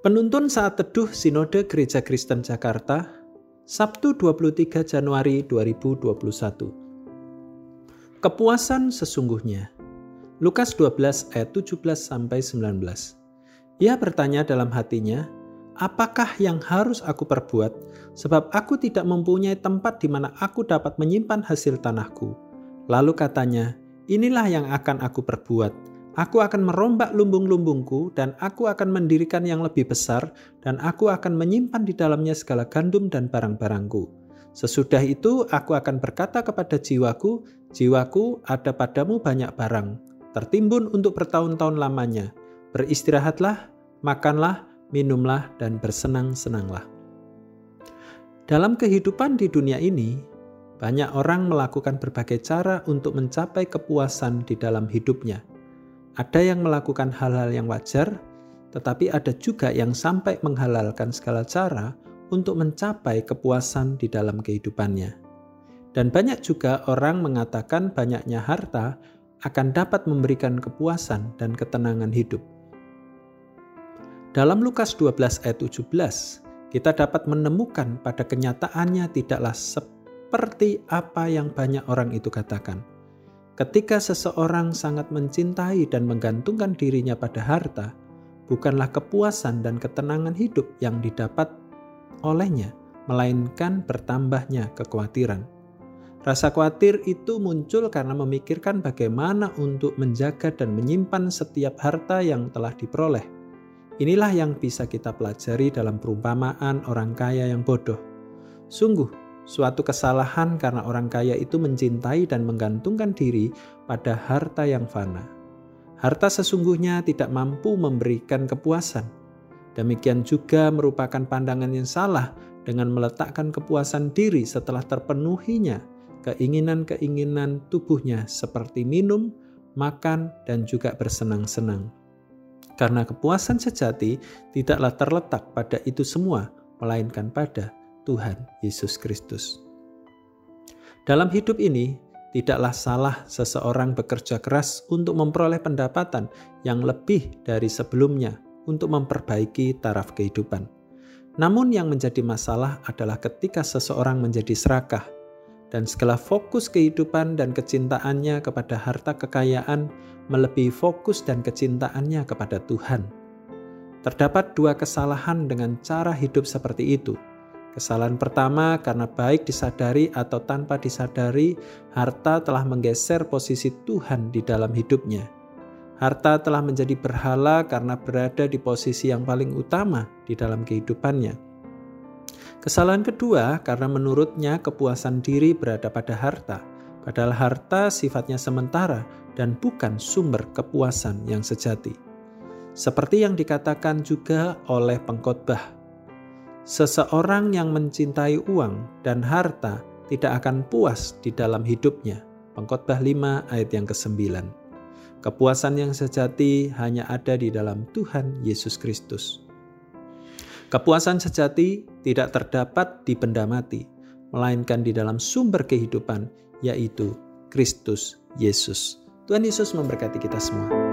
Penuntun saat teduh Sinode Gereja Kristen Jakarta, Sabtu 23 Januari 2021. Kepuasan sesungguhnya. Lukas 12 ayat 17 sampai 19. Ia bertanya dalam hatinya, "Apakah yang harus aku perbuat sebab aku tidak mempunyai tempat di mana aku dapat menyimpan hasil tanahku?" Lalu katanya, "Inilah yang akan aku perbuat." Aku akan merombak lumbung-lumbungku dan aku akan mendirikan yang lebih besar dan aku akan menyimpan di dalamnya segala gandum dan barang-barangku. Sesudah itu aku akan berkata kepada jiwaku, jiwaku ada padamu banyak barang, tertimbun untuk bertahun-tahun lamanya. Beristirahatlah, makanlah, minumlah, dan bersenang-senanglah. Dalam kehidupan di dunia ini, banyak orang melakukan berbagai cara untuk mencapai kepuasan di dalam hidupnya. Ada yang melakukan hal-hal yang wajar, tetapi ada juga yang sampai menghalalkan segala cara untuk mencapai kepuasan di dalam kehidupannya. Dan banyak juga orang mengatakan banyaknya harta akan dapat memberikan kepuasan dan ketenangan hidup. Dalam Lukas 12 ayat 17, kita dapat menemukan pada kenyataannya tidaklah seperti apa yang banyak orang itu katakan. Ketika seseorang sangat mencintai dan menggantungkan dirinya pada harta, bukanlah kepuasan dan ketenangan hidup yang didapat olehnya, melainkan bertambahnya kekhawatiran. Rasa khawatir itu muncul karena memikirkan bagaimana untuk menjaga dan menyimpan setiap harta yang telah diperoleh. Inilah yang bisa kita pelajari dalam perumpamaan orang kaya yang bodoh. Sungguh, Suatu kesalahan karena orang kaya itu mencintai dan menggantungkan diri pada harta yang fana. Harta sesungguhnya tidak mampu memberikan kepuasan. Demikian juga merupakan pandangan yang salah dengan meletakkan kepuasan diri setelah terpenuhinya keinginan-keinginan tubuhnya seperti minum, makan, dan juga bersenang-senang. Karena kepuasan sejati tidaklah terletak pada itu semua, melainkan pada Tuhan Yesus Kristus. Dalam hidup ini, tidaklah salah seseorang bekerja keras untuk memperoleh pendapatan yang lebih dari sebelumnya untuk memperbaiki taraf kehidupan. Namun, yang menjadi masalah adalah ketika seseorang menjadi serakah dan segala fokus kehidupan dan kecintaannya kepada harta kekayaan melebihi fokus dan kecintaannya kepada Tuhan. Terdapat dua kesalahan dengan cara hidup seperti itu Kesalahan pertama karena baik disadari atau tanpa disadari, harta telah menggeser posisi Tuhan di dalam hidupnya. Harta telah menjadi berhala karena berada di posisi yang paling utama di dalam kehidupannya. Kesalahan kedua karena menurutnya kepuasan diri berada pada harta, padahal harta sifatnya sementara dan bukan sumber kepuasan yang sejati. Seperti yang dikatakan juga oleh pengkhotbah Seseorang yang mencintai uang dan harta tidak akan puas di dalam hidupnya. Pengkhotbah 5 ayat yang ke-9. Kepuasan yang sejati hanya ada di dalam Tuhan Yesus Kristus. Kepuasan sejati tidak terdapat di benda mati, melainkan di dalam sumber kehidupan, yaitu Kristus Yesus. Tuhan Yesus memberkati kita semua.